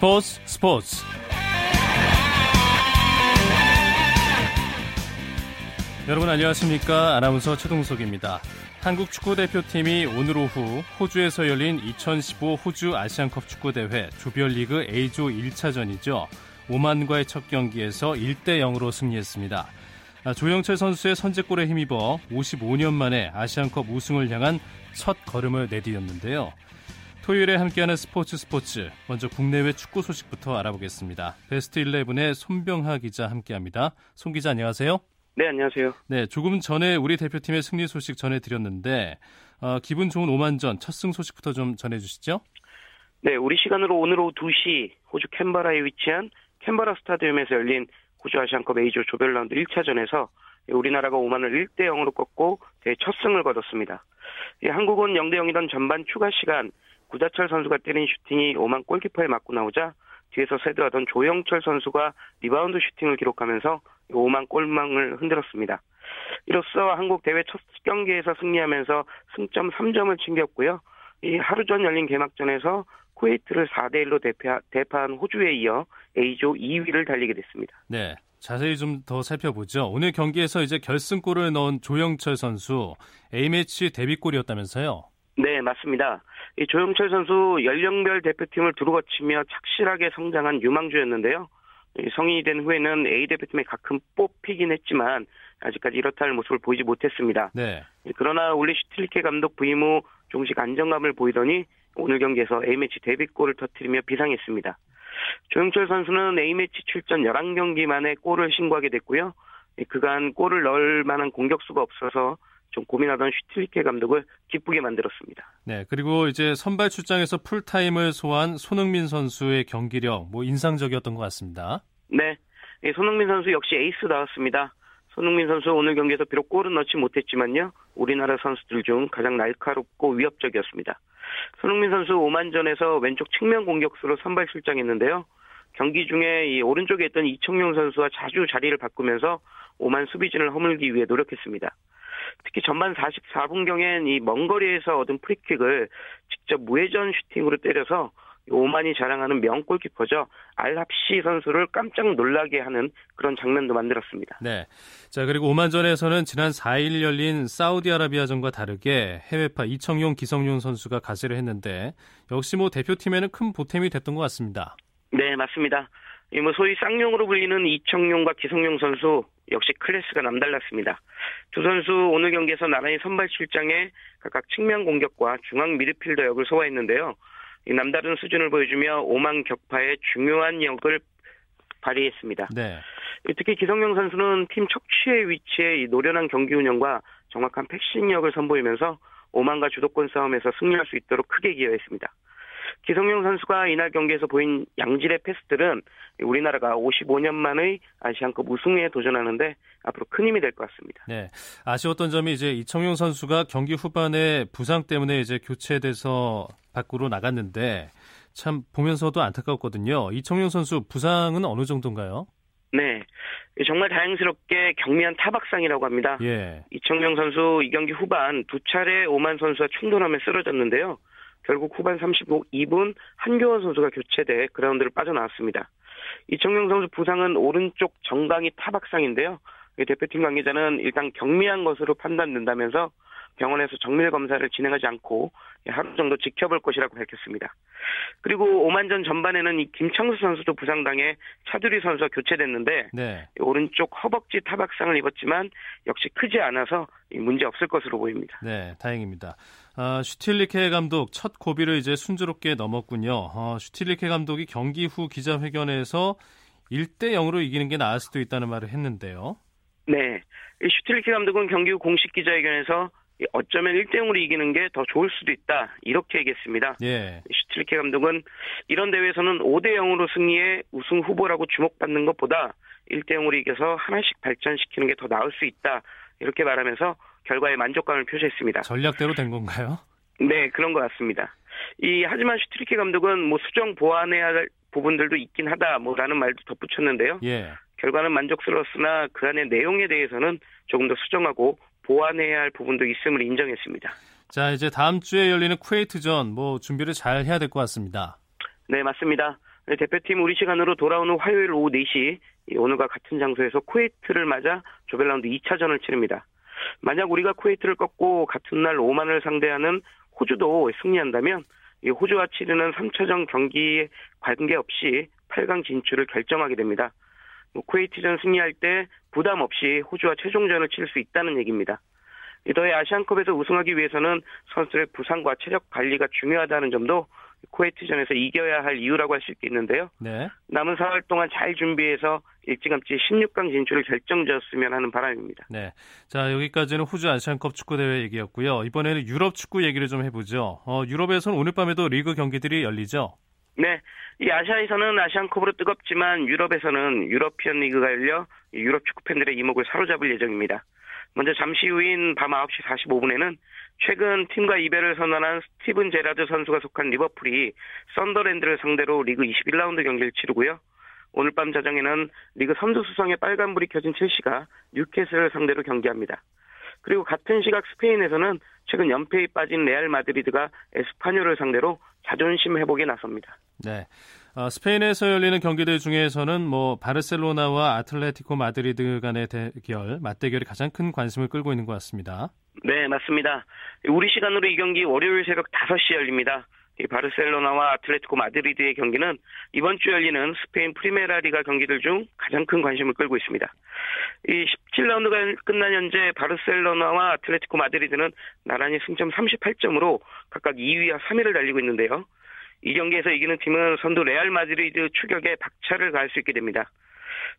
스포츠 스포츠. 여러분 안녕하십니까? 아나운서 최동석입니다. 한국 축구대표팀이 오늘 오후 호주에서 열린 2015 호주 아시안컵 축구대회 조별리그 A조 1차전이죠. 오만과의 첫 경기에서 1대 0으로 승리했습니다. 아, 조영철 선수의 선제골에 힘입어 55년 만에 아시안컵 우승을 향한 첫 걸음을 내디뎠는데요 토요일에 함께하는 스포츠 스포츠 먼저 국내외 축구 소식부터 알아보겠습니다. 베스트 11의 손병하 기자 함께합니다. 손 기자 안녕하세요. 네 안녕하세요. 네 조금 전에 우리 대표팀의 승리 소식 전해드렸는데 어, 기분 좋은 오만전 첫 승 소식부터 좀 전해주시죠. 네 우리 시간으로 오늘 오후 2시 호주 캔버라에 위치한 캔버라 스타디움에서 열린 호주 아시안컵 A조 조별 라운드 1차전에서 우리나라가 오만을 1대 0으로 꺾고 대첫 승을 거뒀습니다. 한국은 0대 0이던 전반 추가 시간 구자철 선수가 때린 슈팅이 오만 골키퍼에 맞고 나오자 뒤에서 쇄도하던 조영철 선수가 리바운드 슈팅을 기록하면서 오만 골망을 흔들었습니다. 이로써 한국 대회 첫 경기에서 승리하면서 승점 3점을 챙겼고요. 이 하루 전 열린 개막전에서 쿠웨이트를 4대 1로 대파, 대파한 호주에 이어 A조 2위를 달리게 됐습니다. 네. 자세히 좀 더 살펴보죠. 오늘 경기에서 이제 결승골을 넣은 조영철 선수 A매치 데뷔골이었다면서요? 네, 맞습니다. 이 조영철 선수 연령별 대표팀을 두루 거치며 착실하게 성장한 유망주였는데요. 성인이 된 후에는 A 대표팀에 가끔 뽑히긴 했지만 아직까지 이렇다 할 모습을 보이지 못했습니다. 네. 그러나 올리 슈틸리케 감독 부임 후 종식 안정감을 보이더니 오늘 경기에서 A매치 데뷔골을 터뜨리며 비상했습니다. 조영철 선수는 A매치 출전 11경기 만에 골을 신고하게 됐고요. 그간 골을 넣을 만한 공격수가 없어서 좀 고민하던 슈틸리케 감독을 기쁘게 만들었습니다. 네, 그리고 이제 선발 출장에서 풀타임을 소화한 손흥민 선수의 경기력 뭐 인상적이었던 것 같습니다. 네, 손흥민 선수 역시 에이스 나왔습니다. 손흥민 선수 오늘 경기에서 비록 골은 넣지 못했지만요. 우리나라 선수들 중 가장 날카롭고 위협적이었습니다. 손흥민 선수 오만전에서 왼쪽 측면 공격수로 선발 출장했는데요. 경기 중에 이 오른쪽에 있던 이청용 선수와 자주 자리를 바꾸면서 오만 수비진을 허물기 위해 노력했습니다. 특히 전반 44분경엔 이 먼 거리에서 얻은 프리킥을 직접 무회전 슈팅으로 때려서 오만이 자랑하는 명골키퍼죠. 알합시 선수를 깜짝 놀라게 하는 그런 장면도 만들었습니다. 네. 자, 그리고 오만전에서는 지난 4일 열린 사우디아라비아전과 다르게 해외파 이청용, 기성용 선수가 가세를 했는데 역시 뭐 대표팀에는 큰 보탬이 됐던 것 같습니다. 네, 맞습니다. 뭐 소위 쌍용으로 불리는 이청용과 기성용 선수 역시 클래스가 남달랐습니다. 두 선수 오늘 경기에서 나란히 선발 출장에 각각 측면 공격과 중앙 미드필더 역을 소화했는데요. 이 남다른 수준을 보여주며 오만 격파의 중요한 역을 발휘했습니다. 네. 특히 기성용 선수는 팀 척추의 위치에 노련한 경기 운영과 정확한 패싱력을 선보이면서 오만과 주도권 싸움에서 승리할 수 있도록 크게 기여했습니다. 기성용 선수가 이날 경기에서 보인 양질의 패스들은 우리나라가 55년 만의 아시안컵 우승에 도전하는데 앞으로 큰 힘이 될 것 같습니다. 네. 아쉬웠던 점이 이제 이청용 선수가 경기 후반에 부상 때문에 이제 교체돼서 밖으로 나갔는데 참 보면서도 안타까웠거든요. 이청용 선수 부상은 어느 정도인가요? 네. 정말 다행스럽게 경미한 타박상이라고 합니다. 예. 이청용 선수 이 경기 후반 두 차례 오만 선수와 충돌하며 쓰러졌는데요. 결국 후반 32분 한교원 선수가 교체돼 그라운드를 빠져나왔습니다. 이청용 선수 부상은 오른쪽 정강이 타박상인데요. 대표팀 관계자는 일단 경미한 것으로 판단된다면서 병원에서 정밀 검사를 진행하지 않고 하루 정도 지켜볼 것이라고 밝혔습니다. 그리고 오만전 전반에는 이 김창수 선수도 부상당해 차두리 선수가 교체됐는데 네. 오른쪽 허벅지 타박상을 입었지만 역시 크지 않아서 문제 없을 것으로 보입니다. 네, 다행입니다. 아, 슈틸리케 감독 첫 고비를 이제 순조롭게 넘었군요. 어, 슈틸리케 감독이 경기 후 기자회견에서 1대 0으로 이기는 게 나을 수도 있다는 말을 했는데요. 네. 슈틸리케 감독은 경기 후 공식 기자회견에서 어쩌면 1대 0으로 이기는 게 더 좋을 수도 있다. 이렇게 얘기했습니다. 예. 슈틸리케 감독은 이런 대회에서는 5대 0으로 승리해 우승 후보라고 주목받는 것보다 1대 0으로 이겨서 하나씩 발전시키는 게 더 나을 수 있다. 이렇게 말하면서 결과에 만족감을 표시했습니다. 전략대로 된 건가요? 네, 그런 것 같습니다. 이 하지만 슈틸리케 감독은 뭐 수정 보완해야 할 부분들도 있긴 하다 뭐라는 말도 덧붙였는데요. 예. 결과는 만족스러웠으나 그 안의 내용에 대해서는 조금 더 수정하고 보완해야 할 부분도 있음을 인정했습니다. 자, 이제 다음 주에 열리는 쿠웨이트전 뭐 준비를 잘 해야 될 것 같습니다. 네, 맞습니다. 네, 대표팀 우리 시간으로 돌아오는 화요일 오후 4시 오늘과 같은 장소에서 쿠웨이트를 맞아 조별라운드 2차전을 치릅니다. 만약 우리가 쿠웨이트를 꺾고 같은 날 오만을 상대하는 호주도 승리한다면 호주와 치르는 3차전 경기에 관계없이 8강 진출을 결정하게 됩니다. 뭐 쿠웨이트전 승리할 때 부담 없이 호주와 최종전을 치를 수 있다는 얘기입니다. 더해 아시안컵에서 우승하기 위해서는 선수의 부상과 체력 관리가 중요하다는 점도 쿠웨이트전에서 이겨야 할 이유라고 할 수 있겠는데요. 네. 남은 4월 동안 잘 준비해서 일찌감치 16강 진출을 결정지었으면 하는 바람입니다. 네. 자, 여기까지는 호주 아시안컵 축구대회 얘기였고요. 이번에는 유럽 축구 얘기를 좀 해보죠. 어, 유럽에서는 오늘 밤에도 리그 경기들이 열리죠? 네. 이 아시아에서는 아시안컵으로 뜨겁지만 유럽에서는 유러피언 리그가 열려 유럽 축구 팬들의 이목을 사로잡을 예정입니다. 먼저 잠시 후인 밤 9시 45분에는 최근 팀과 이별을 선언한 스티븐 제라드 선수가 속한 리버풀이 썬더랜드를 상대로 리그 21라운드 경기를 치르고요. 오늘 밤 자정에는 리그 선두 수성에 빨간불이 켜진 첼시가 뉴캐슬을 상대로 경기합니다. 그리고 같은 시각 스페인에서는 최근 연패에 빠진 레알 마드리드가 에스파뇰을 상대로 자존심 회복에 나섭니다. 네. 어, 스페인에서 열리는 경기들 중에서는 뭐 바르셀로나와 아틀레티코 마드리드 간의 대결, 맞대결이 가장 큰 관심을 끌고 있는 것 같습니다. 네, 맞습니다. 우리 시간으로 이 경기 월요일 새벽 5시에 열립니다. 이 바르셀로나와 아틀레티코 마드리드의 경기는 이번 주 열리는 스페인 프리메라 리가 경기들 중 가장 큰 관심을 끌고 있습니다. 이 17라운드가 끝난 현재 바르셀로나와 아틀레티코 마드리드는 나란히 승점 38점으로 각각 2위와 3위를 달리고 있는데요. 이 경기에서 이기는 팀은 선두 레알 마드리드 추격에 박차를 가할 수 있게 됩니다.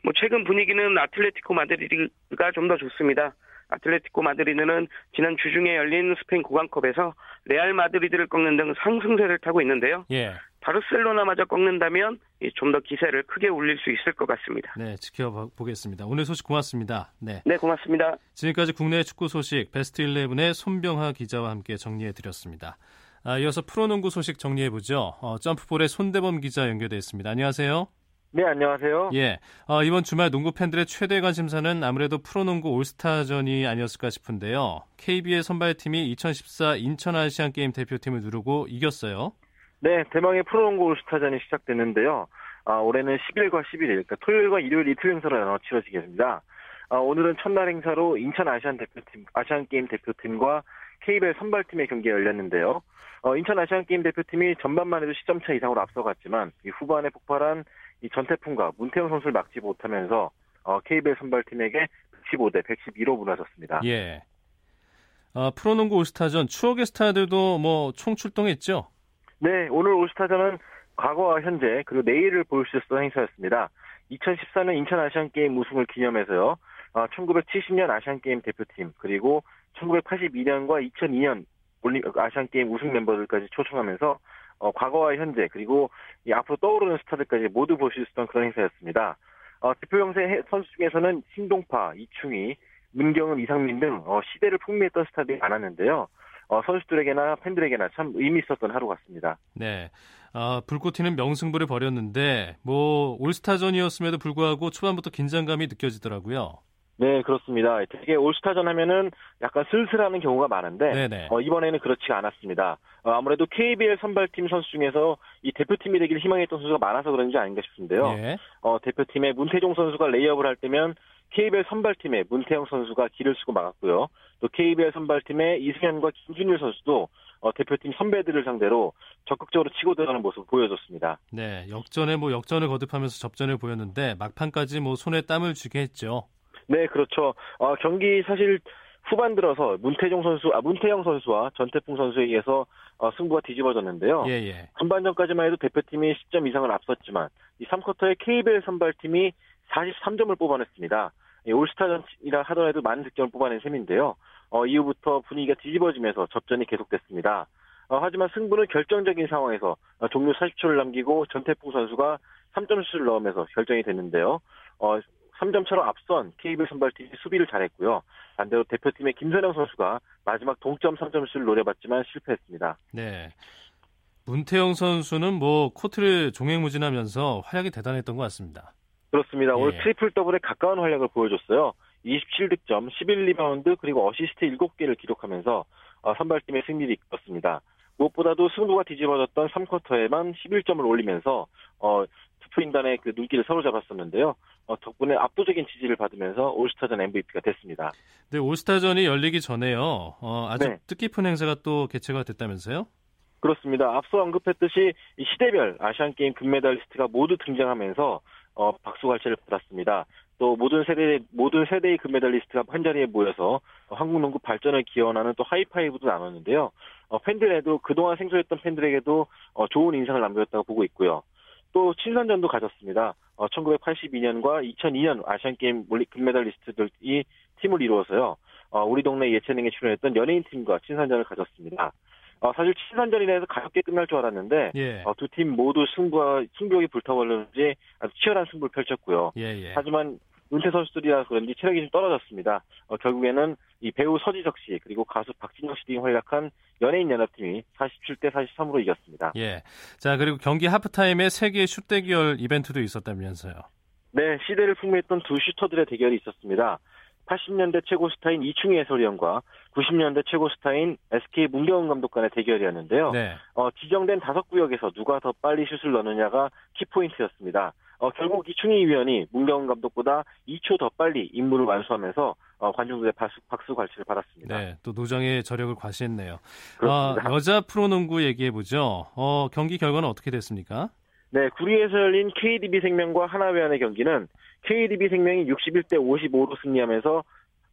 뭐 최근 분위기는 아틀레티코 마드리드가 좀 더 좋습니다. 아틀레티코 마드리드는 지난 주중에 열린 스페인 고강컵에서 레알 마드리드를 꺾는 등 상승세를 타고 있는데요. 예. 바르셀로나마저 꺾는다면 좀 더 기세를 크게 올릴 수 있을 것 같습니다. 네, 지켜보겠습니다. 오늘 소식 고맙습니다. 네, 네 고맙습니다. 지금까지 국내 축구 소식 베스트 11의 손병하 기자와 함께 정리해 드렸습니다. 아, 이어서 프로농구 소식 정리해 보죠. 어, 점프볼의 손대범 기자 연결돼 있습니다. 안녕하세요. 네, 안녕하세요. 예. 어, 이번 주말 농구 팬들의 최대 관심사는 아무래도 프로농구 올스타전이 아니었을까 싶은데요. KBL 선발팀이 2014 인천 아시안 게임 대표팀을 누르고 이겼어요. 네, 대망의 프로농구 올스타전이 시작됐는데요. 아, 올해는 10일과 11일, 그러니까 토요일과 일요일 이틀 행사로 나눠 치러지겠습니다. 아, 오늘은 첫날 행사로 인천 아시안 대표팀, 아시안 게임 대표팀과 KBL 선발팀의 경기가 열렸는데요. 어, 인천 아시안 게임 대표팀이 전반만 해도 10점 차 이상으로 앞서갔지만 후반에 폭발한 이 전태풍과 문태영 선수를 막지 못하면서 어, KBL 선발팀에게 115대 112로 무너졌습니다. 예. 어, 프로농구 올스타전 추억의 스타들도 뭐 총출동했죠? 네, 오늘 올스타전은 과거와 현재 그리고 내일을 보일 수 있었던 행사였습니다. 2014년 인천 아시안 게임 우승을 기념해서요. 어, 1970년 아시안 게임 대표팀 그리고 1982년과 2002년 올림 아시안 게임 우승 멤버들까지 초청하면서 어, 과거와 현재 그리고 이 앞으로 떠오르는 스타들까지 모두 볼 수 있었던 그런 행사였습니다. 어, 대표 형세 선수 중에서는 신동파, 이충희, 문경은, 이상민 등 어, 시대를 풍미했던 스타들이 많았는데요. 어, 선수들에게나 팬들에게나 참 의미 있었던 하루 같습니다. 네. 아, 불꽃 튀는 명승부를 벌였는데 뭐 올스타전이었음에도 불구하고 초반부터 긴장감이 느껴지더라고요. 네, 그렇습니다. 되게 올스타전 하면은 약간 슬슬 하는 경우가 많은데 어, 이번에는 그렇지 않았습니다. 어, 아무래도 KBL 선발팀 선수 중에서 이 대표팀이 되기를 희망했던 선수가 많아서 그런지 아닌가 싶은데요. 예. 어, 대표팀의 문태종 선수가 레이업을 할 때면 KBL 선발팀의 문태영 선수가 기를 쓰고 막았고요. 또 KBL 선발팀의 이승현과 김준일 선수도 어, 대표팀 선배들을 상대로 적극적으로 치고 들어가는 모습을 보여줬습니다. 네, 역전에 뭐 역전을 거듭하면서 접전을 보였는데 막판까지 뭐 손에 땀을 쥐게 했죠. 네, 그렇죠. 어, 경기 사실 후반 들어서 문태종 선수, 아, 문태영 선수와 전태풍 선수에 의해서 어, 승부가 뒤집어졌는데요. 예, 예. 전반전까지만 해도 대표팀이 10점 이상을 앞섰지만 이 3쿼터에 KBL 선발팀이 43점을 뽑아냈습니다. 예, 올스타전이라 하더라도 많은 득점을 뽑아낸 셈인데요. 어, 이후부터 분위기가 뒤집어지면서 접전이 계속됐습니다. 어, 하지만 승부는 결정적인 상황에서 어, 종료 40초를 남기고 전태풍 선수가 3점 슛을 넣으면서 결정이 됐는데요. 어, 3점 차로 앞선 KBL 선발팀이 수비를 잘했고요. 반대로 대표팀의 김선형 선수가 마지막 동점 3점슛을 노려봤지만 실패했습니다. 네. 문태영 선수는 뭐 코트를 종횡무진하면서 활약이 대단했던 것 같습니다. 그렇습니다. 예. 오늘 트리플 더블에 가까운 활약을 보여줬어요. 27득점, 11리바운드 그리고 어시스트 7개를 기록하면서 어, 선발팀의 승리를 이끌었습니다. 무엇보다도 승부가 뒤집어졌던 3쿼터에만 11점을 올리면서 어, 스토인단의 그 눈길을 사로잡았었는데요. 어, 덕분에 압도적인 지지를 받으면서 올스타전 MVP가 됐습니다. 네, 올스타전이 열리기 전에요. 어, 아주 네. 뜻깊은 행사가 또 개최가 됐다면서요? 그렇습니다. 앞서 언급했듯이 시대별 아시안 게임 금메달리스트가 모두 등장하면서 어, 박수갈채를 받았습니다. 또 모든 세대 모든 세대의 금메달리스트가 한 자리에 모여서 한국 농구 발전을 기원하는 또 하이파이브도 나눴는데요. 어, 팬들에도 그동안 생소했던 팬들에게도 어, 좋은 인상을 남겼다고 보고 있고요. 또 친선전도 가졌습니다. 어, 1982년과 2002년 아시안 게임 금메달리스트들이 팀을 이루어서요. 어, 우리 동네 예체능에 출연했던 연예인 팀과 친선전을 가졌습니다. 어, 사실 친선전이라 해서 가볍게 끝날 줄 알았는데 예. 어, 두 팀 모두 승부와 승부욕이 불타올르는지 아주 치열한 승부를 펼쳤고요. 예, 예. 하지만 은퇴 선수들이라 그런지 체력이 좀 떨어졌습니다. 어, 결국에는 이 배우 서지석 씨 그리고 가수 박진영 씨 등이 활약한 연예인 연합팀이 47대 43으로 이겼습니다. 예. 자 그리고 경기 하프타임에 세계 슛 대결 이벤트도 있었다면서요. 네, 시대를 풍미했던 두 슈터들의 대결이 있었습니다. 80년대 최고 스타인 이충희 해설위원과 90년대 최고 스타인 SK 문경은 감독 간의 대결이었는데요. 네. 어, 지정된 다섯 구역에서 누가 더 빨리 슛을 넣느냐가 키포인트였습니다. 어, 결국 이충희 위원이 문경은 감독보다 2초 더 빨리 임무를 완수하면서 어, 관중들의 박수, 박수 갈채를 받았습니다. 네, 또 노정의 저력을 과시했네요. 어, 여자 프로농구 얘기해 보죠. 어, 경기 결과는 어떻게 됐습니까? 네, 구리에서 열린 KDB 생명과 하나회안의 경기는 KDB 생명이 61대 55로 승리하면서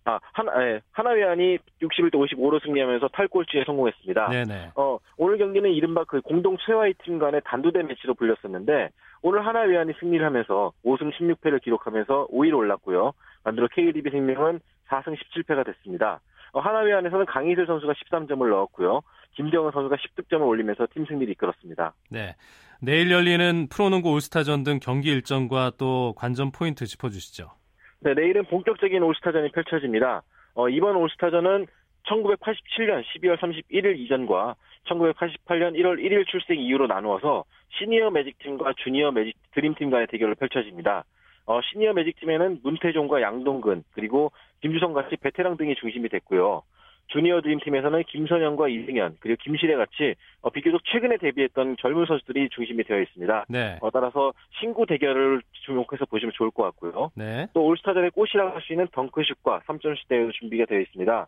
아, 하나, 예, 하나회안이 61대 55로 승리하면서 탈골치에 성공했습니다. 네네. 어, 오늘 경기는 이른바 그 공동 최하위 팀 간의 단두대 매치로 불렸었는데, 오늘 하나회안이 승리를 하면서 5승 16패를 기록하면서 5위로 올랐고요. 반대로 KDB 생명은 4승 17패가 됐습니다. 어, 하나회안에서는 강희슬 선수가 13점을 넣었고요. 김정은 선수가 10득점을 올리면서 팀 승리를 이끌었습니다. 네. 내일 열리는 프로농구 올스타전 등 경기 일정과 또 관전 포인트 짚어주시죠. 네, 내일은 본격적인 올스타전이 펼쳐집니다. 어, 이번 올스타전은 1987년 12월 31일 이전과 1988년 1월 1일 출생 이후로 나누어서 시니어 매직팀과 주니어 매직 드림팀 간의 대결을 펼쳐집니다. 어, 시니어 매직팀에는 문태종과 양동근 그리고 김주성 같이 베테랑 등이 중심이 됐고요. 주니어 드림팀에서는 김선영과 이승현 그리고 김실애 같이 어, 비교적 최근에 데뷔했던 젊은 선수들이 중심이 되어 있습니다. 네. 어, 따라서 신구 대결을 주목해서 보시면 좋을 것 같고요. 네. 또 올스타전의 꽃이라고 할 수 있는 덩크슛과 3점슛 대회도 준비가 되어 있습니다.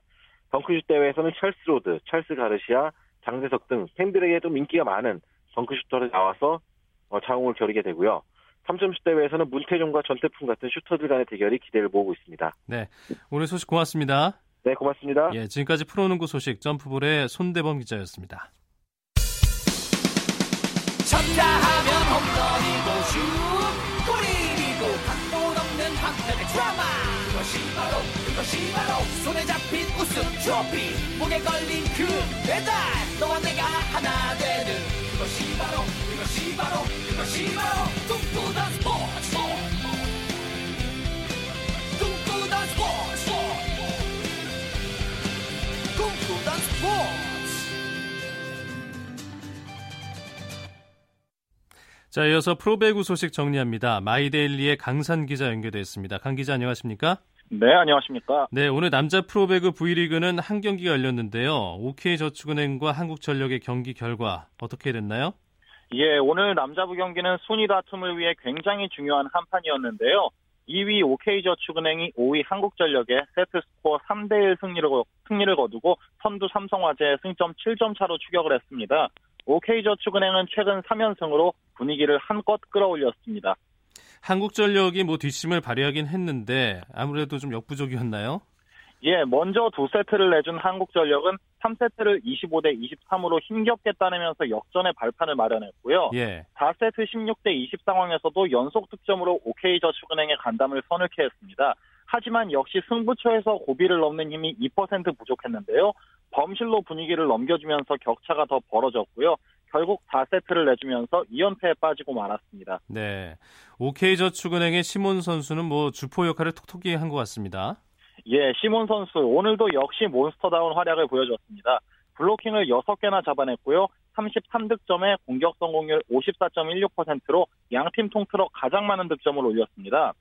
덩크슛 대회에서는 찰스 로드, 찰스 가르시아, 장재석 등 팬들에게도 인기가 많은 덩크슈터들 나와서 어, 자웅을 겨루게 되고요. 3점슛 대회에서는 문태종과 전태풍 같은 슈터들 간의 대결이 기대를 모으고 있습니다. 네, 오늘 소식 고맙습니다. 네, 고맙습니다. 예, 지금까지 프로농구 소식 점프볼의 손대범 기자였습니다. 쳤다 하면 홈런이고 슛 골이고 각본 없는 한편의 드라마 그것이 바로 그것이 바로 손에 잡힌 우승 트로피 목에 걸린 그 배달 너와 내가 하나 되는 그것이 바로 그것이 바로 그것이 바로 꿈꾸 자, 이어서 프로배구 소식 정리합니다. 마이데일리의 강산 기자 연결되어 있습니다. 강 기자 안녕하십니까? 네, 안녕하십니까? 네, 오늘 남자 프로배구 V리그는 한 경기가 열렸는데요. OK저축은행과 한국전력의 경기 결과 어떻게 됐나요? 예, 오늘 남자부 경기는 순위 다툼을 위해 굉장히 중요한 한 판이었는데요. 2위 OK저축은행이 5위 한국전력에 세트 스코어 3대1 승리를, 승리를 거두고 선두 삼성화재에 승점 7점 차로 추격을 했습니다. OK저축은행은 최근 3연승으로 분위기를 한껏 끌어올렸습니다. 한국전력이 뭐 뒷심을 발휘하긴 했는데 아무래도 좀 역부족이었나요? 예, 먼저 두 세트를 내준 한국전력은 3세트를 25대 23으로 힘겹게 따내면서 역전의 발판을 마련했고요. 예. 4세트 16대 20 상황에서도 연속 득점으로 OK저축은행의 간담을 서늘케 했습니다. 하지만 역시 승부처에서 고비를 넘는 힘이 2% 부족했는데요. 범실로 분위기를 넘겨주면서 격차가 더 벌어졌고요. 결국 4세트를 내주면서 2연패에 빠지고 말았습니다. 네. OK저축은행의 시몬 선수는 뭐 주포 역할을 톡톡히 한 것 같습니다. 예, 시몬 선수 오늘도 역시 몬스터다운 활약을 보여줬습니다. 블로킹을 6개나 잡아냈고요. 33득점에 공격 성공률 54.16%로 양팀 통틀어 가장 많은 득점을 올렸습니다.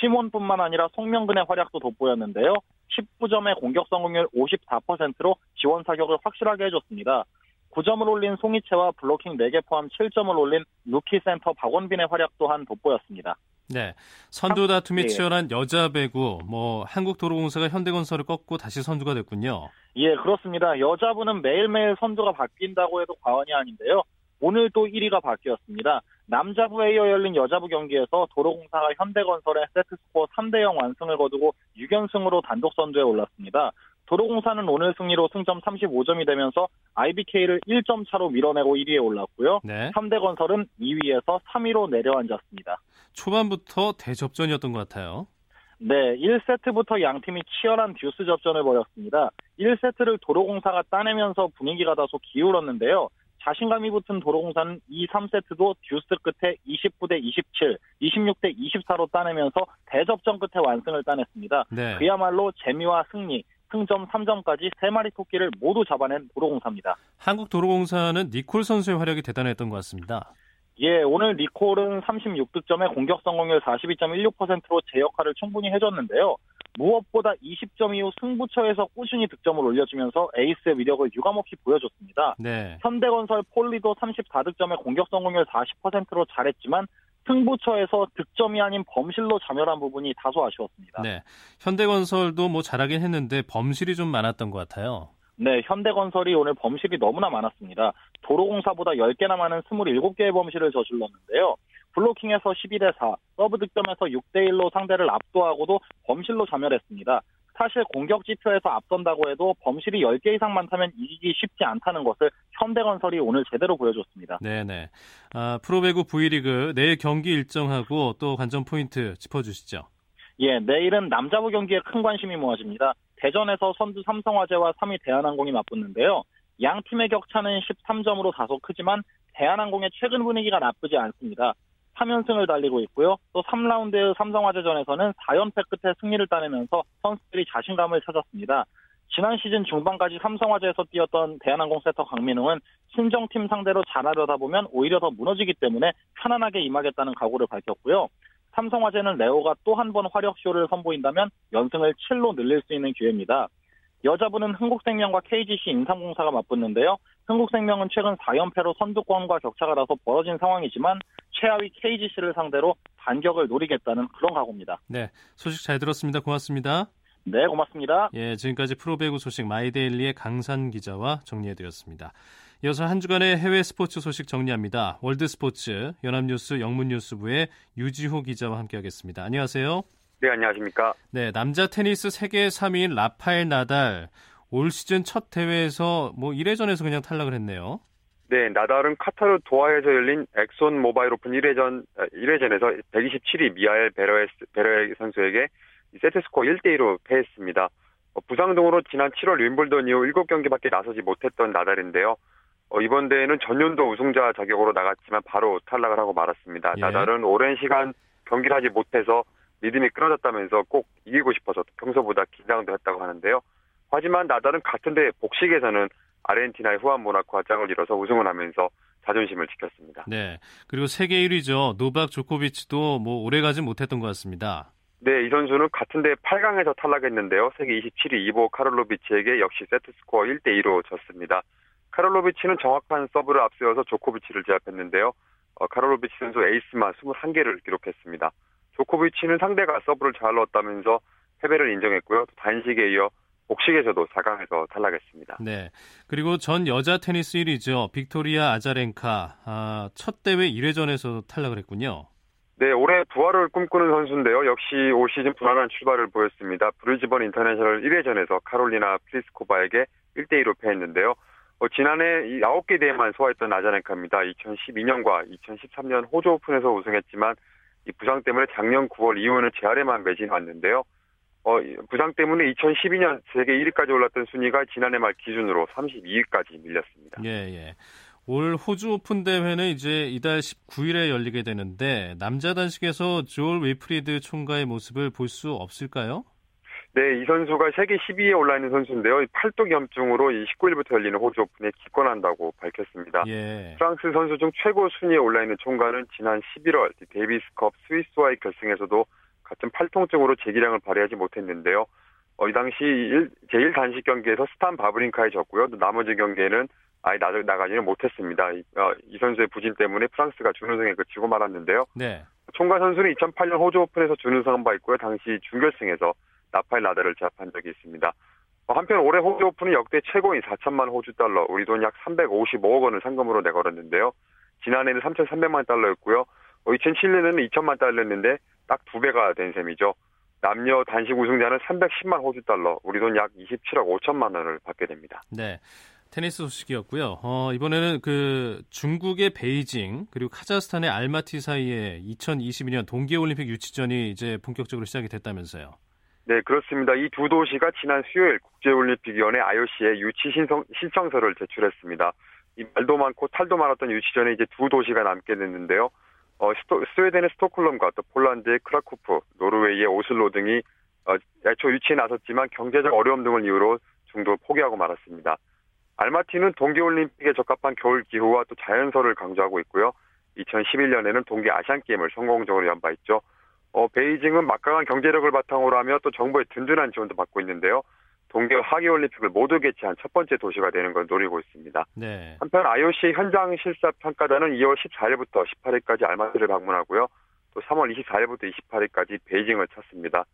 시몬뿐만 아니라 송명근의 활약도 돋보였는데요. 19점의 공격 성공률 54%로 지원 사격을 확실하게 해줬습니다. 9점을 올린 송희채와 블로킹 4개 포함 7점을 올린 루키 센터 박원빈의 활약 또한 돋보였습니다. 네. 선두 다툼이 예. 치열한 여자 배구, 뭐, 한국도로공사가 현대건설을 꺾고 다시 선두가 됐군요. 예, 그렇습니다. 여자부는 매일매일 선두가 바뀐다고 해도 과언이 아닌데요. 오늘 또 1위가 바뀌었습니다. 남자부에 이어 열린 여자부 경기에서 도로공사가 현대건설에 세트스코어 3대0 완승을 거두고 6연승으로 단독 선두에 올랐습니다. 도로공사는 오늘 승리로 승점 35점이 되면서 IBK를 1점 차로 밀어내고 1위에 올랐고요. 네. 현대건설은 2위에서 3위로 내려앉았습니다. 초반부터 대접전이었던 것 같아요. 네, 1세트부터 양 팀이 치열한 듀스 접전을 벌였습니다. 1세트를 도로공사가 따내면서 분위기가 다소 기울었는데요. 자신감이 붙은 도로공사는 2, 3세트도 듀스 끝에 29대 27, 26대 24로 따내면서 대접전 끝에 완승을 따냈습니다. 네. 그야말로 재미와 승리, 승점 3점까지 3마리 토끼를 모두 잡아낸 도로공사입니다. 한국 도로공사는 니콜 선수의 활약이 대단했던 것 같습니다. 예, 오늘 니콜은 36득점에 공격 성공률 42.16%로 제 역할을 충분히 해줬는데요. 무엇보다 20점 이후 승부처에서 꾸준히 득점을 올려주면서 에이스의 위력을 유감없이 보여줬습니다. 네. 현대건설 폴리도 34득점에 공격 성공률 40%로 잘했지만 승부처에서 득점이 아닌 범실로 자멸한 부분이 다소 아쉬웠습니다. 네. 현대건설도 뭐 잘하긴 했는데 범실이 좀 많았던 것 같아요. 네, 현대건설이 오늘 범실이 너무나 많았습니다. 도로공사보다 10개나 많은 27개의 범실을 저질렀는데요. 블로킹에서 12대 4, 서브 득점에서 6대 1로 상대를 압도하고도 범실로 자멸했습니다. 사실 공격 지표에서 앞선다고 해도 범실이 10개 이상 많다면 이기기 쉽지 않다는 것을 현대건설이 오늘 제대로 보여줬습니다. 네네. 아, 프로배구 V리그 내일 경기 일정하고 또 관전 포인트 짚어주시죠. 예, 내일은 남자부 경기에 큰 관심이 모아집니다. 대전에서 선두 삼성화재와 3위 대한항공이 맞붙는데요. 양 팀의 격차는 13점으로 다소 크지만 대한항공의 최근 분위기가 나쁘지 않습니다. 3연승을 달리고 있고요. 또 3라운드 삼성화재전에서는 4연패 끝에 승리를 따내면서 선수들이 자신감을 찾았습니다. 지난 시즌 중반까지 삼성화재에서 뛰었던 대한항공 세터 강민웅은 신정팀 상대로 잘하려다 보면 오히려 더 무너지기 때문에 편안하게 임하겠다는 각오를 밝혔고요. 삼성화재는 레오가 또 한 번 화력쇼를 선보인다면 연승을 7로 늘릴 수 있는 기회입니다. 여자부는 흥국생명과 KGC 인삼공사가 맞붙는데요. 흥국생명은 최근 4연패로 선두권과 격차가 나서 벌어진 상황이지만 최하위 KGC를 상대로 반격을 노리겠다는 그런 각오입니다. 네, 소식 잘 들었습니다. 고맙습니다. 네, 고맙습니다. 예, 지금까지 프로배구 소식 마이데일리의 강산 기자와 정리해드렸습니다. 이어서 한 주간의 해외 스포츠 소식 정리합니다. 월드 스포츠 연합뉴스 영문뉴스부의 유지호 기자와 함께하겠습니다. 안녕하세요. 네, 안녕하십니까. 네, 남자 테니스 세계 3위인 라파엘 나달 올 시즌 첫 대회에서 뭐 1회전에서 그냥 탈락을 했네요. 네, 나달은 카타르 도하에서 열린 엑손 모바일 오픈 1회전 1회전에서 127위 미하엘 베러에 베러에 선수에게 세트스코어 1대 2로 패했습니다. 어, 부상 등으로 지난 7월 윈블던 이후 7경기밖에 나서지 못했던 나달인데요. 어, 이번 대회는 전년도 우승자 자격으로 나갔지만 바로 탈락을 하고 말았습니다. 예. 나달은 오랜 시간 경기를 하지 못해서 리듬이 끊어졌다면서 꼭 이기고 싶어서 평소보다 긴장도 했다고 하는데요. 하지만 나달은 같은 대 복식에서는 아르헨티나의 후안 모나코와 짝을 이뤄서 우승을 하면서 자존심을 지켰습니다. 네. 그리고 세계 1위죠. 노박 조코비치도 뭐 오래 가지 못했던 것 같습니다. 네, 이 선수는 같은 대회 8강에서 탈락했는데요. 세계 27위 이보 카를로비치에게 역시 세트 스코어 1대 2로 졌습니다. 카를로비치는 정확한 서브를 앞세워서 조코비치를 제압했는데요. 어, 카를로비치 선수 에이스만 21개를 기록했습니다. 조코비치는 상대가 서브를 잘 넣었다면서 패배를 인정했고요. 단식에 이어 복식에서도 4강에서 탈락했습니다. 네. 그리고 전 여자 테니스 1위죠. 빅토리아 아자렌카. 아, 첫 대회 1회전에서 탈락을 했군요. 네, 올해 부활을 꿈꾸는 선수인데요. 역시 올 시즌 불안한 출발을 보였습니다. 브리즈번 인터내셔널 1회전에서 카롤리나 플리스코바에게 1대2로 패했는데요. 어, 지난해 이 9개 대회만 소화했던 아자렌카입니다. 2012년과 2013년 호주 오픈에서 우승했지만 이 부상 때문에 작년 9월 이후는 재활에만 매진해 왔는데요. 어, 부상 때문에 2012년 세계 1위까지 올랐던 순위가 지난해 말 기준으로 32위까지 밀렸습니다. 예, 예. 올 호주 오픈 대회는 이제 이달 19일에 열리게 되는데 남자 단식에서 조 윌프리드 총가의 모습을 볼 수 없을까요? 네, 이 선수가 세계 10위에 올라 있는 선수인데요. 팔뚝염증으로 19일부터 열리는 호주 오픈에 기권한다고 밝혔습니다. 예. 프랑스 선수 중 최고 순위에 올라 있는 총가는 지난 11월 데이비스컵 스위스와의 결승에서도 같은 팔통증으로 제 기량을 발휘하지 못했는데요. 어, 이 당시 일, 제1 단식 경기에서 스탄 바브린카에 졌고요. 또 나머지 경기에는 아예 나가지는 못했습니다. 이, 어, 이 선수의 부진 때문에 프랑스가 준우승에 그치고 말았는데요. 네. 총괄 선수는 2008년 호주 오픈에서 준우승한 바 있고요. 당시 준결승에서 나다를 제압한 적이 있습니다. 어, 한편 올해 호주 오픈은 역대 최고인 4천만 호주 달러, 우리 돈 약 355억 원을 상금으로 내걸었는데요. 지난해는 3,300만 달러였고요. 2007년에는 어, 2천만 달러였는데 딱 두 배가 된 셈이죠. 남녀 단식 우승자는 310만 호주 달러, 우리 돈 약 27억 5천만 원을 받게 됩니다. 네. 테니스 소식이었고요. 어, 이번에는 그 중국의 베이징 그리고 카자흐스탄의 알마티 사이에 2022년 동계올림픽 유치전이 이제 본격적으로 시작이 됐다면서요. 네, 그렇습니다. 이 두 도시가 지난 수요일 국제올림픽위원회 IOC에 유치 신청, 신청서를 제출했습니다. 이 말도 많고 탈도 많았던 유치전에 이제 두 도시가 남게 됐는데요. 어, 스토, 스웨덴의 스톡홀름과 또 폴란드의 크라쿠프, 노르웨이의 오슬로 등이 어, 애초 유치에 나섰지만 경제적 어려움 등을 이유로 중도 포기하고 말았습니다. 알마티는 동계올림픽에 적합한 겨울 기후와 또 자연설을 강조하고 있고요. 2011년에는 동계 아시안게임을 성공적으로 연바했죠. 어, 베이징은 막강한 경제력을 바탕으로 하며 또 정부의 든든한 지원도 받고 있는데요. 동계 하계올림픽을 모두 개최한 첫 번째 도시가 되는 걸 노리고 있습니다. 네. 한편 IOC 현장 실사 평가단은 2월 14일부터 18일까지 알마티를 방문하고요. 또 3월 24일부터 28일까지 베이징을 찾습니다.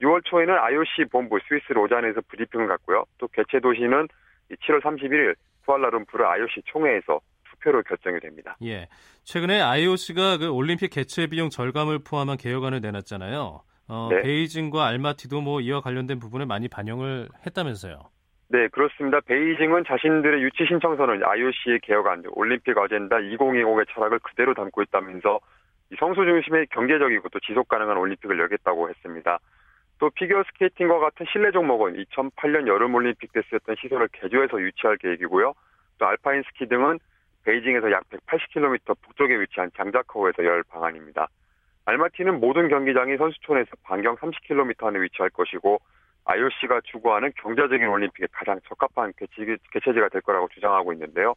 6월 초에는 IOC 본부 스위스 로잔에서 브리핑을 갖고요. 또 개최 도시는 7월 31일 쿠알라룸푸르 IOC 총회에서 투표로 결정이 됩니다. 예. 최근에 IOC가 그 올림픽 개최 비용 절감을 포함한 개혁안을 내놨잖아요. 어, 네. 베이징과 알마티도 뭐 이와 관련된 부분을 많이 반영을 했다면서요. 네, 그렇습니다. 베이징은 자신들의 유치 신청서는 IOC의 개혁안, 올림픽 어젠다 2020의 철학을 그대로 담고 있다면서 성수 중심의 경제적이고 또 지속 가능한 올림픽을 열겠다고 했습니다. 또 피겨 스케이팅과 같은 실내 종목은 2008년 여름 올림픽 때 쓰였던 시설을 개조해서 유치할 계획이고요. 또 알파인 스키 등은 베이징에서 약 180km 북쪽에 위치한 장자커우에서 열 방안입니다. 알마티는 모든 경기장이 선수촌에서 반경 30km 안에 위치할 것이고 IOC가 추구하는 경제적인 올림픽에 가장 적합한 개최 지가 될 거라고 주장하고 있는데요.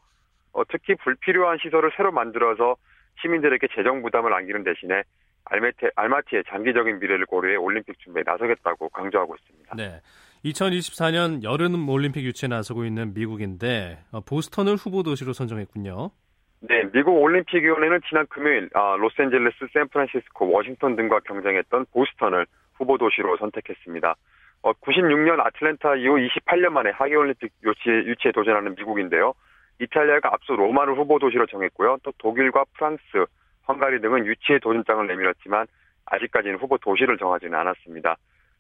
어, 특히 불필요한 시설을 새로 만들어서 시민들에게 재정 부담을 안기는 대신에 알마티, 알마티의 장기적인 미래를 고려해 올림픽 준비에 나서겠다고 강조하고 있습니다. 네. 2024년 여름 올림픽 유치에 나서고 있는 미국인데 어, 보스턴을 후보 도시로 선정했군요. 네, 미국 올림픽위원회는 지난 금요일 아, 로스앤젤레스, 샌프란시스코, 워싱턴 등과 경쟁했던 보스턴을 후보 도시로 선택했습니다. 어, 96년 아틀랜타 이후 28년 만에 하계올림픽 유치, 유치 에 도전하는 미국인데요. 이탈리아가 앞서 로마를 후보 도시로 정했고요. 또 독일과 프랑스, 헝가리 등은 유치에 도전장을 내밀었지만 아직까지는 후보 도시를 정하지는 않았습니다.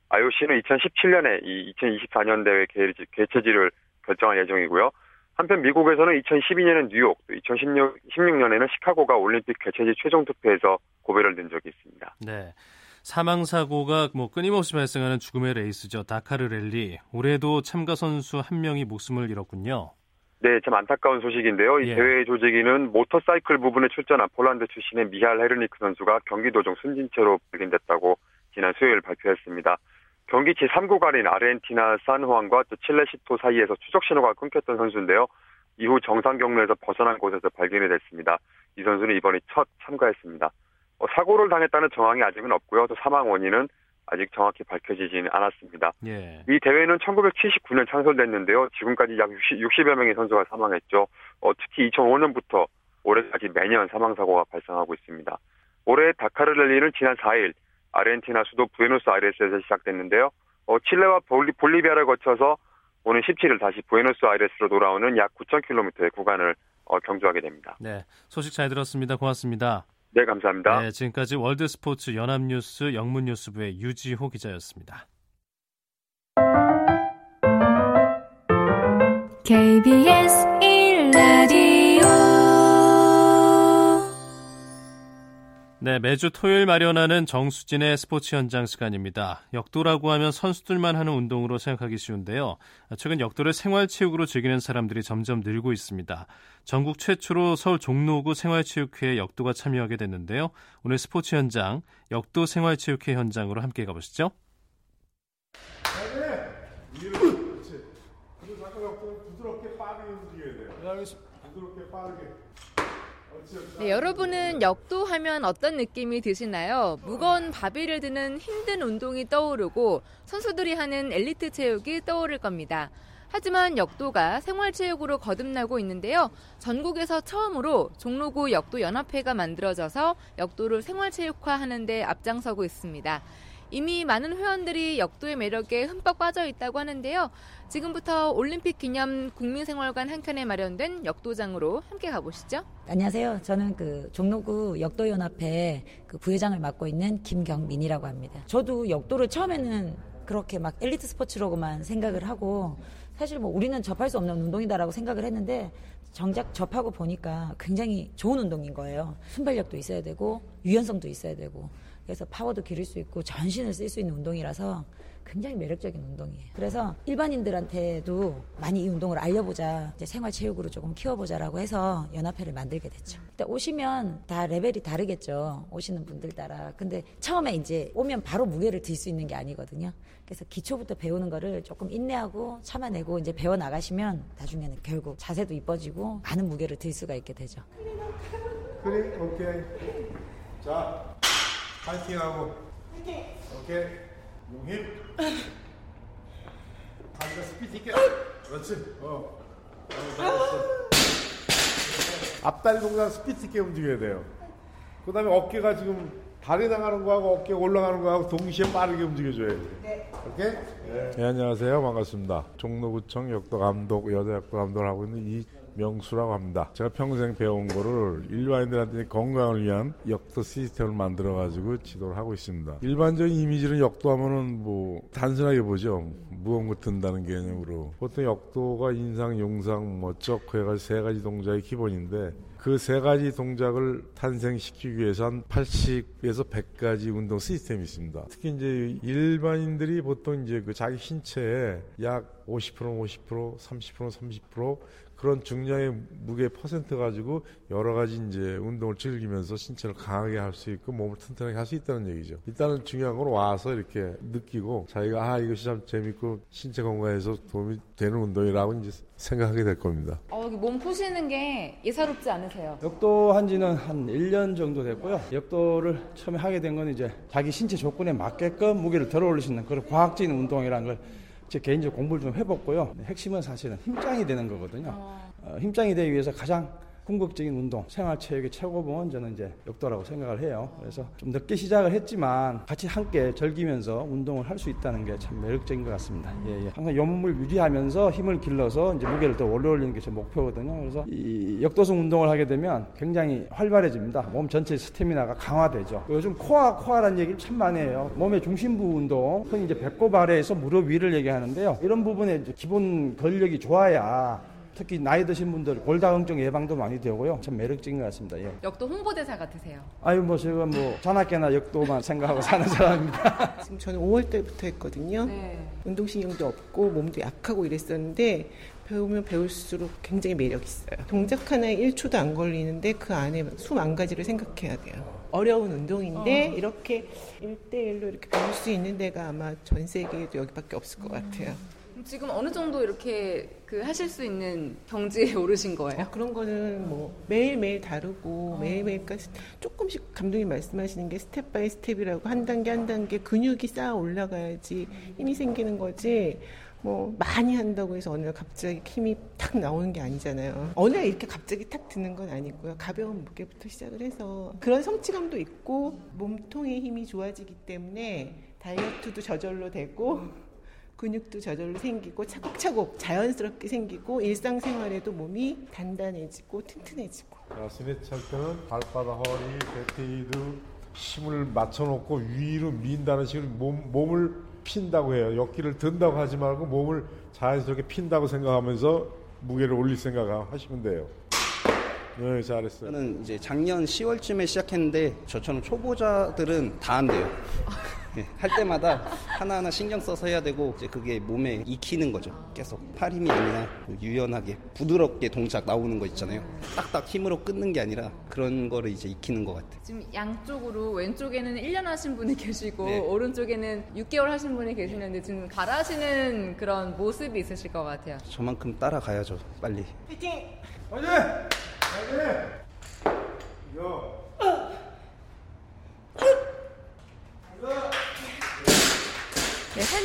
IOC는 2017년에 이 2024년 대회 개최지를 결정할 예정이고요. 한편 미국에서는 2012년엔 뉴욕, 2016년에는 시카고가 올림픽 개최지 최종 투표에서 고배를 든 적이 있습니다. 네. 사망 사고가 뭐 끊임없이 발생하는 죽음의 레이스죠. 다카르 랠리. 올해도 참가 선수 한 명이 목숨을 잃었군요. 네, 참 안타까운 소식인데요. 이 예. 대회 조직위는 모터사이클 부분에 출전한 폴란드 출신의 미할 헤르니크 선수가 경기 도중 숨진 채로 발견됐다고 지난 수요일 발표했습니다. 경기 제3구간인 아르헨티나 산후안과 또 칠레 시토 사이에서 추적 신호가 끊겼던 선수인데요. 이후 정상 경로에서 벗어난 곳에서 발견이 됐습니다. 이 선수는 이번에 첫 참가했습니다. 어, 사고를 당했다는 정황이 아직은 없고요. 또 사망 원인은 아직 정확히 밝혀지지는 않았습니다. 예. 이 대회는 1979년 창설됐는데요. 지금까지 약 60, 여 명의 선수가 사망했죠. 어, 특히 2005년부터 올해까지 매년 사망 사고가 발생하고 있습니다. 올해 다카르 랠리는 지난 4일 아르헨티나 수도 부에노스아이레스에서 시작됐는데요. 어, 칠레와 볼리, 볼리비아를 거쳐서 오는 17일 다시 부에노스아이레스로 돌아오는 약 9,000km의 구간을 어, 경주하게 됩니다. 네, 소식 잘 들었습니다. 고맙습니다. 네, 감사합니다. 네, 지금까지 월드스포츠 연합뉴스 영문뉴스부의 유지호 기자였습니다. KBS 1라디오 네, 매주 토요일 마련하는 정수진의 스포츠 현장 시간입니다. 역도라고 하면 선수들만 하는 운동으로 생각하기 쉬운데요. 최근 역도를 생활체육으로 즐기는 사람들이 점점 늘고 있습니다. 전국 최초로 서울 종로구 생활체육회에 역도가 참여하게 됐는데요. 오늘 스포츠 현장, 역도 생활체육회 현장으로 함께 가보시죠. 부드럽게 빠르게 움직여야 돼요. 부드럽게 빠르게. 네, 여러분은 역도 하면 어떤 느낌이 드시나요? 무거운 바비를 드는 힘든 운동이 떠오르고 선수들이 하는 엘리트 체육이 떠오를 겁니다. 하지만 역도가 생활체육으로 거듭나고 있는데요. 전국에서 처음으로 종로구 역도연합회가 만들어져서 역도를 생활체육화하는 데 앞장서고 있습니다. 이미 많은 회원들이 역도의 매력에 흠뻑 빠져 있다고 하는데요. 지금부터 올림픽 기념 국민생활관 한켠에 마련된 역도장으로 함께 가보시죠. 안녕하세요. 저는 그 종로구 역도연합회 그 부회장을 맡고 있는 김경민이라고 합니다. 저도 역도를 처음에는 그렇게 막 엘리트 스포츠로만 생각을 하고 사실 뭐 우리는 접할 수 없는 운동이다라고 생각을 했는데 정작 접하고 보니까 굉장히 좋은 운동인 거예요. 순발력도 있어야 되고 유연성도 있어야 되고 그래서 파워도 기를 수 있고 전신을 쓸 수 있는 운동이라서 굉장히 매력적인 운동이에요. 그래서 일반인들한테도 많이 이 운동을 알려보자, 이제 생활체육으로 조금 키워보자라고 해서 연합회를 만들게 됐죠. 일단 오시면 다 레벨이 다르겠죠. 오시는 분들 따라. 근데 처음에 이제 오면 바로 무게를 들 수 있는 게 아니거든요. 그래서 기초부터 배우는 거를 조금 인내하고 참아내고 이제 배워 나가시면 나중에는 결국 자세도 이뻐지고 많은 무게를 들 수가 있게 되죠. 그래, 오케이. 자, 파이팅하고. 파이팅. 오케이. 용힘. 다리가 스피드 있게. 그렇지. 어. 어 앞다리 동작 스피드 있게 움직여야 돼요. 그 다음에 어깨가 지금 다리 나가는 거하고 어깨 올라가는 거하고 동시에 빠르게 움직여줘야 돼. 네. 오케이? 네. 네. 안녕하세요. 반갑습니다. 종로구청 역도 감독, 여자 역도 감독을 하고 있는 이 명수라고 합니다. 제가 평생 배운 거를 일반인들한테 건강을 위한 역도 시스템을 만들어 가지고 지도를 하고 있습니다. 일반적인 이미지는 역도 하면은 뭐 단순하게 보죠. 거 든다는 개념으로. 보통 역도가 인상, 용상, 뭐 쩍, 해가지고 세 가지 동작이 기본인데 그 세 가지 동작을 탄생시키기 위해서 한 80에서 100가지 운동 시스템이 있습니다. 특히 이제 일반인들이 보통 이제 그 자기 신체에 약 50% 50%, 30% 30% 그런 중량의 무게 퍼센트 가지고 여러 가지 이제 운동을 즐기면서 신체를 강하게 할 수 있고 몸을 튼튼하게 할 수 있다는 얘기죠. 일단은 중요한 건 와서 이렇게 느끼고 자기가 아 이것이 참 재밌고 신체 건강에서 도움이 되는 운동이라고 이제 생각하게 될 겁니다. 어, 몸 푸시는 게 예사롭지 않으세요? 역도 한 지는 한 1년 정도 됐고요. 역도를 처음에 하게 된 건 이제 자기 신체 조건에 맞게끔 무게를 덜어 올릴 수 있는 그런 과학적인 운동이라는 걸 제 개인적 공부를 좀 해봤고요. 핵심은 사실은 힘장이 되는 거거든요. 어. 어, 힘장이 되기 위해서 가장 궁극적인 운동, 생활체육의 최고봉은 저는 이제 역도라고 생각을 해요. 그래서 좀 늦게 시작을 했지만 같이 함께 즐기면서 운동을 할 수 있다는 게 참 매력적인 것 같습니다. 예, 예. 항상 연몸을 유지하면서 힘을 길러서 이제 무게를 더 올려올리는 게 제 목표거든요. 그래서 이 역도성 운동을 하게 되면 굉장히 활발해집니다. 몸 전체 스태미나가 강화되죠. 요즘 코아, 코아라는 얘기를 참 많이 해요. 몸의 중심부 운동, 흔히 이제 배꼽 아래에서 무릎 위를 얘기하는데요. 이런 부분에 기본 근력이 좋아야 특히 나이 드신 분들 골다공증 예방도 많이 되고요. 참 매력적인 것 같습니다. 예. 역도 홍보대사 같으세요. 아유 뭐 제가 뭐 자나깨나 역도만 생각하고 사는 사람입니다. 지금 저는 5월 때부터 했거든요. 네. 운동신경도 없고 몸도 약하고 이랬었는데 배우면 배울수록 굉장히 매력 있어요. 동작 하나에 1초도 안 걸리는데 그 안에 수만 가지를 생각해야 돼요. 어려운 운동인데 어. 이렇게 1대1로 이렇게 배울 수 있는 데가 아마 전 세계에도 여기밖에 없을 것 같아요. 지금 어느 정도 이렇게 그 하실 수 있는 경지에 오르신 거예요? 어, 그런 거는 뭐 매일매일 다르고 어. 매일매일까지 조금씩 감독님 말씀하시는 게 step by step이라고 한 단계 한 단계 근육이 쌓아 올라가야지 힘이 생기는 거지 뭐 많이 한다고 해서 어느 날 갑자기 힘이 탁 나오는 게 아니잖아요. 어느 날 이렇게 갑자기 탁 드는 건 아니고요. 가벼운 무게부터 시작을 해서 그런 성취감도 있고 몸통의 힘이 좋아지기 때문에 다이어트도 저절로 되고 근육도 저절로 생기고 차곡차곡 자연스럽게 생기고 일상생활에도 몸이 단단해지고 튼튼해지고. 자, 스네치 할 때는 발바닥, 허리, 배트이드 힘을 맞춰놓고 위로 민다는 식으로 몸, 몸을 핀다고 해요. 역기를 든다고 하지 말고 몸을 자연스럽게 핀다고 생각하면서 무게를 올릴 생각 하시면 돼요. 네, 잘했어요. 저는 이제 작년 10월쯤에 시작했는데 저처럼 초보자들은 다 한대요. 예, 할 때마다 하나하나 신경 써서 해야 되고 이제 그게 몸에 익히는 거죠. 계속 팔 힘이 아니라 유연하게 부드럽게 동작 나오는 거 있잖아요. 딱딱 힘으로 끊는 게 아니라 그런 거를 이제 익히는 것 같아요. 지금 양쪽으로 왼쪽에는 1년 하신 분이 계시고 네. 오른쪽에는 6개월 하신 분이 계시는데 지금 잘하시는 그런 모습이 있으실 것 같아요. 저만큼 따라가야죠. 빨리. 파이팅! 파이팅! 파이팅!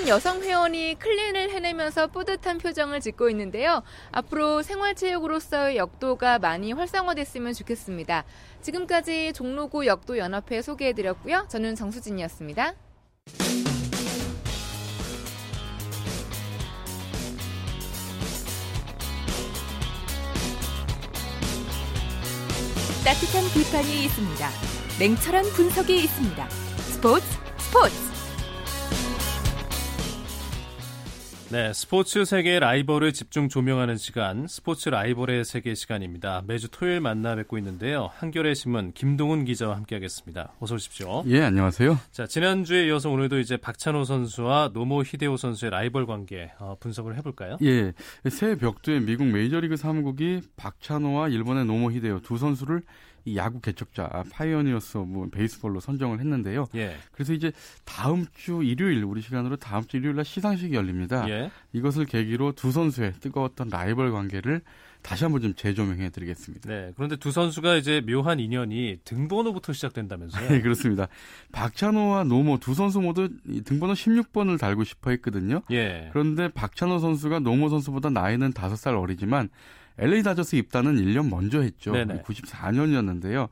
여성 회원이 클린을 해내면서 뿌듯한 표정을 짓고 있는데요. 앞으로 생활체육으로서의 역도가 많이 활성화됐으면 좋겠습니다. 지금까지 종로구 역도연합회 소개해드렸고요. 저는 정수진이었습니다. 따뜻한 비판이 있습니다. 냉철한 분석이 있습니다. 스포츠 스포츠 네, 스포츠 세계의 라이벌을 집중 조명하는 시간, 스포츠 라이벌의 세계 시간입니다. 매주 토요일 만나 뵙고 있는데요. 한겨레 신문 김동훈 기자와 함께하겠습니다. 어서 오십시오. 예, 안녕하세요. 자, 지난주에 이어서 오늘도 이제 박찬호 선수와 노모 히데오 선수의 라이벌 관계 어, 분석을 해볼까요? 예, 새 벽두의 미국 메이저리그 사무국이 박찬호와 일본의 노모 히데오 두 선수를 이 야구 개척자 Pioneers of Baseball로 선정을 했는데요. 예. 그래서 이제 다음 주 일요일 우리 시간으로 다음 주 일요일 날 시상식이 열립니다. 예. 이것을 계기로 두 선수의 뜨거웠던 라이벌 관계를 다시 한번 좀 재조명해 드리겠습니다. 네. 그런데 두 선수가 이제 묘한 인연이 등번호부터 시작된다면서요? 네, 그렇습니다. 박찬호와 노모 두 선수 모두 등번호 16번을 달고 싶어 했거든요. 예. 그런데 박찬호 선수가 노모 선수보다 나이는 5살 어리지만 LA 다저스 입단은 1년 먼저 했죠. 네네. 94년이었는데요.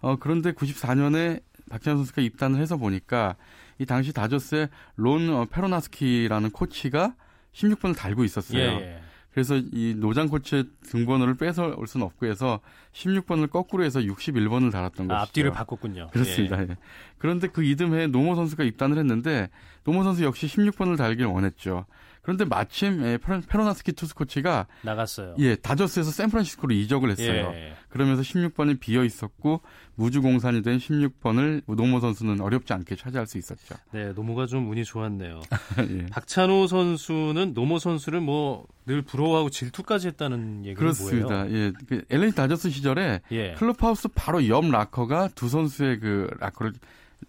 어, 그런데 94년에 박찬호 선수가 입단을 해서 보니까 이 당시 다저스의 론 어, 페로나스키라는 코치가 16번을 달고 있었어요. 예, 예. 그래서 이 노장 코치의 등번호를 뺏어올 수는 없고 해서 16번을 거꾸로 해서 61번을 달았던 아, 것이죠. 앞뒤를 바꿨군요. 그렇습니다. 예. 예. 그런데 그 이듬해 노모 선수가 입단을 했는데 노모 선수 역시 16번을 달길 원했죠. 그런데 마침 예, 페라노스키 투수 코치가 나갔어요. 예, 다저스에서 샌프란시스코로 이적을 했어요. 예. 그러면서 16번이 비어 있었고 무주 공산이 된 16번을 노모 선수는 어렵지 않게 차지할 수 있었죠. 네, 노모가 좀 운이 좋았네요. 예. 박찬호 선수는 노모 선수를 뭐 늘 부러워하고 질투까지 했다는 얘기가 그렇습니다. 뭐예요? 예, 그 LA 다저스 시절에 예. 클럽하우스 바로 옆 라커가 두 선수의 그 라커를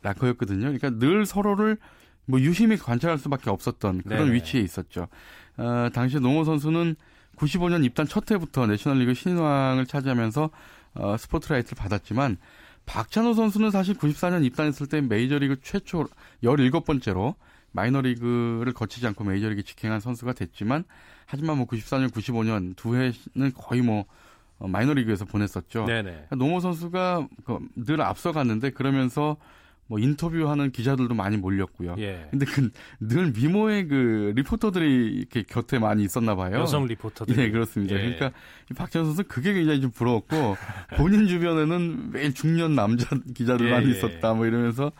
라커였거든요. 그러니까 늘 서로를 뭐 유심히 관찰할 수밖에 없었던 그런 네네. 위치에 있었죠. 어, 당시 노모 선수는 95년 입단 첫 해부터 내셔널리그 신인왕을 차지하면서 어, 스포트라이트를 받았지만 박찬호 선수는 사실 94년 입단했을 때 메이저리그 최초 17번째로 마이너리그를 거치지 않고 메이저리그 직행한 선수가 됐지만 하지만 뭐 94년, 95년 두 해는 거의 뭐 어, 마이너리그에서 보냈었죠. 네네. 노모 선수가 그늘 앞서갔는데 그러면서 뭐 인터뷰하는 기자들도 많이 몰렸고요. 예. 근데 그 늘 미모의 그 리포터들이 이렇게 곁에 많이 있었나 봐요. 여성 리포터들. 예, 그렇습니다. 예. 그러니까 박찬호 선수 그게 굉장히 좀 부러웠고 본인 주변에는 매일 중년 남자 기자들만 예, 예. 있었다 뭐 이러면서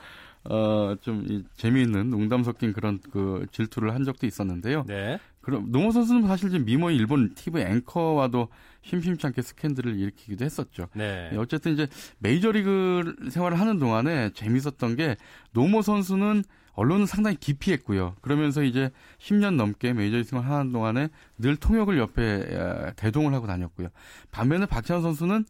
어좀 재미있는 농담 섞인 그런 그 질투를 한 적도 있었는데요. 네. 그럼 노모 선수는 사실 지금 미모의 일본 TV 앵커와도 심심치 않게 스캔들을 일으키기도 했었죠. 네. 예, 어쨌든 이제 메이저리그 생활을 하는 동안에 재밌었던 게 노모 선수는 언론을 상당히 기피했고요. 그러면서 이제 10년 넘게 메이저리그 생활 하는 동안에 늘 통역을 옆에 대동을 하고 다녔고요. 반면에 박찬호 선수는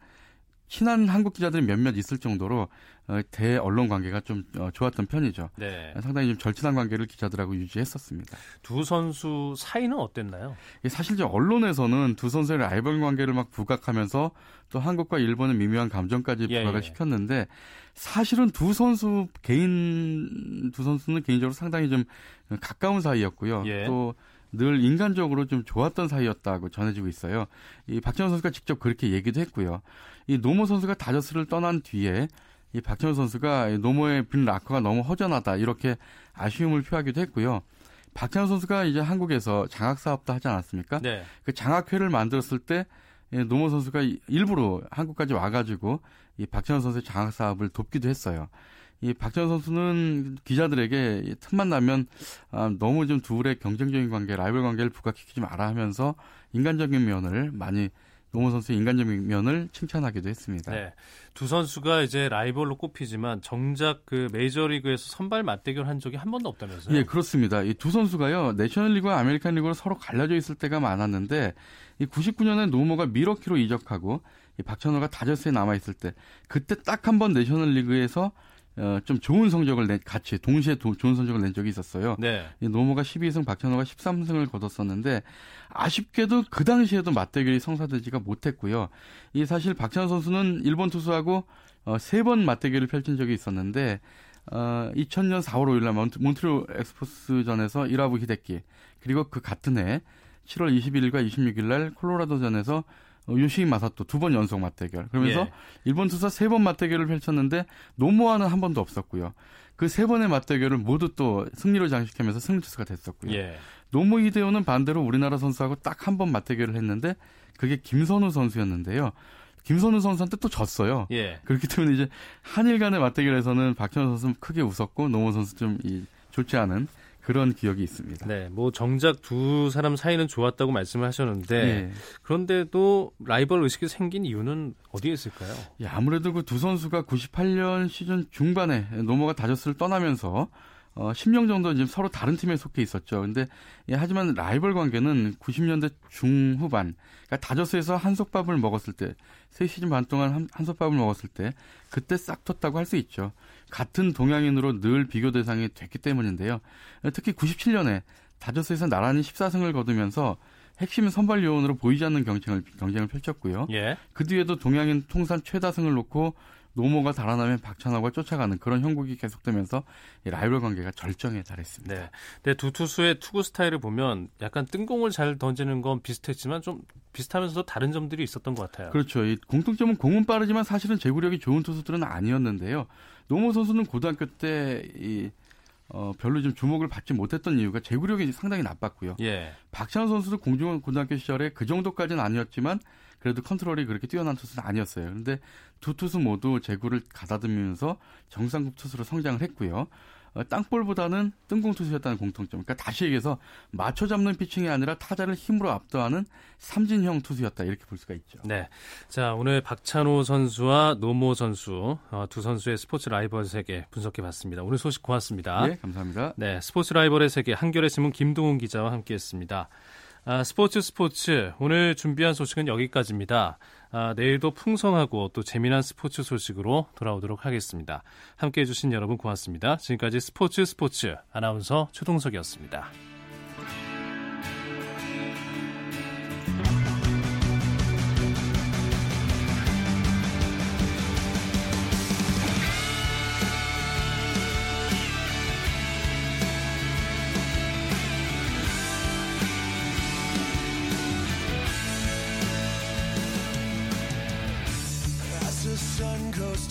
친한 한국 기자들이 몇몇 있을 정도로 어, 대 언론 관계가 좀 어, 좋았던 편이죠. 네. 상당히 좀 절친한 관계를 기자들하고 유지했었습니다. 두 선수 사이는 어땠나요? 사실 이제 언론에서는 두 선수의 라이벌 관계를 막 부각하면서 또 한국과 일본의 미묘한 감정까지 예, 부각을 예. 시켰는데 사실은 두 선수 개인 두 선수는 개인적으로 상당히 좀 가까운 사이였고요. 예. 또늘 인간적으로 좀 좋았던 사이였다고 전해지고 있어요. 이 박정현 선수가 직접 그렇게 얘기도 했고요. 이 노모 선수가 다저스를 떠난 뒤에 이 박찬호 선수가 노모의 빈 라커가 너무 허전하다 이렇게 아쉬움을 표하기도 했고요. 박찬호 선수가 이제 한국에서 장학 사업도 하지 않았습니까? 네. 그 장학회를 만들었을 때 노모 선수가 일부러 한국까지 와가지고 이 박찬호 선수의 장학 사업을 돕기도 했어요. 이 박찬호 선수는 기자들에게 틈만 나면 아, 너무 좀 둘의 경쟁적인 관계, 라이벌 관계를 부각시키지 마라 하면서 인간적인 면을 많이 노모 선수의 인간적인 면을 칭찬하기도 했습니다. 네. 두 선수가 이제 라이벌로 꼽히지만 정작 그 메이저리그에서 선발 맞대결 한 적이 한 번도 없다면서요? 예, 그렇습니다. 이 두 선수가요. 내셔널리그와 아메리칸 리그로 서로 갈라져 있을 때가 많았는데 이 99년에 노모가 미러키로 이적하고 이 박찬호가 다저스에 남아 있을 때 그때 딱 한 번 내셔널리그에서 어, 좀 좋은 성적을 내, 같이 동시에 도, 좋은 성적을 낸 적이 있었어요. 네. 이 노모가 12승, 박찬호가 13승을 거뒀었는데 아쉽게도 그 당시에도 맞대결이 성사되지가 못했고요. 이 사실 박찬호 선수는 일본 투수하고 어, 세 번 맞대결을 펼친 적이 있었는데 어, 2000년 4월 5일 날 몬트, 몬트리올 엑스포스전에서 1화부 히데키 그리고 그 같은 해 7월 21일과 26일 날 콜로라도전에서 어, 요시히 마사토 두 번 연속 맞대결. 그러면서 예. 일본 투사 세번 맞대결을 펼쳤는데 노모아는 한 번도 없었고요. 그 세 번의 맞대결을 모두 또 승리로 장식하면서 승리 투수가 됐었고요. 예. 노모 이대호는 반대로 우리나라 선수하고 딱 한 번 맞대결을 했는데 그게 김선우 선수였는데요. 김선우 선수한테 또 졌어요. 예. 그렇기 때문에 이제 한일 간의 맞대결에서는 박현호 선수는 크게 웃었고 노모 선수 좀 이, 좋지 않은 그런 기억이 있습니다. 네, 뭐 정작 두 사람 사이는 좋았다고 말씀을 하셨는데 네. 그런데도 라이벌 의식이 생긴 이유는 어디에 있을까요? 예, 아무래도 그 두 선수가 98년 시즌 중반에 노모가 다저스를 떠나면서 어, 10년 정도 지금 서로 다른 팀에 속해 있었죠. 근데 예, 하지만 라이벌 관계는 90년대 중후반, 그러니까 다저스에서 한솥밥을 먹었을 때, 세 시즌 반 동안 한, 한솥밥을 먹었을 때, 그때 싹 텄다고 할 수 있죠. 같은 동양인으로 늘 비교 대상이 됐기 때문인데요. 특히 97년에 다저스에서 나란히 14승을 거두면서 핵심 선발 요원으로 보이지 않는 경쟁을 경쟁을 펼쳤고요. 예. 그 뒤에도 동양인 통산 최다승을 놓고 노모가 달아나면 박찬호가 쫓아가는 그런 형국이 계속되면서 라이벌 관계가 절정에 달했습니다. 네. 네, 두 투수의 투구 스타일을 보면 약간 뜬공을 잘 던지는 건 비슷했지만 좀 비슷하면서도 다른 점들이 있었던 것 같아요. 그렇죠. 이 공통점은 공은 빠르지만 사실은 제구력이 좋은 투수들은 아니었는데요. 노모 선수는 고등학교 때이 어, 별로 좀 주목을 받지 못했던 이유가 제구력이 상당히 나빴고요. 예. 박찬호 선수도 공중원 고등학교 시절에 그 정도까지는 아니었지만 그래도 컨트롤이 그렇게 뛰어난 투수는 아니었어요. 그런데 두 투수 모두 제구를 가다듬으면서 정상급 투수로 성장을 했고요. 어, 땅볼보다는 뜬공 투수였다는 공통점. 그러니까 다시 얘기해서 맞춰 잡는 피칭이 아니라 타자를 힘으로 압도하는 삼진형 투수였다 이렇게 볼 수가 있죠. 네. 자 오늘 박찬호 선수와 노모 선수 어, 두 선수의 스포츠 라이벌 세계 분석해봤습니다. 오늘 소식 고맙습니다. 네, 감사합니다. 네, 스포츠 라이벌의 세계 한겨레 신문 김동훈 기자와 함께했습니다. 아, 스포츠 스포츠 오늘 준비한 소식은 여기까지입니다. 아, 내일도 풍성하고 또 재미난 스포츠 소식으로 돌아오도록 하겠습니다. 함께해 주신 여러분 고맙습니다. 지금까지 스포츠 스포츠 아나운서 최동석이었습니다.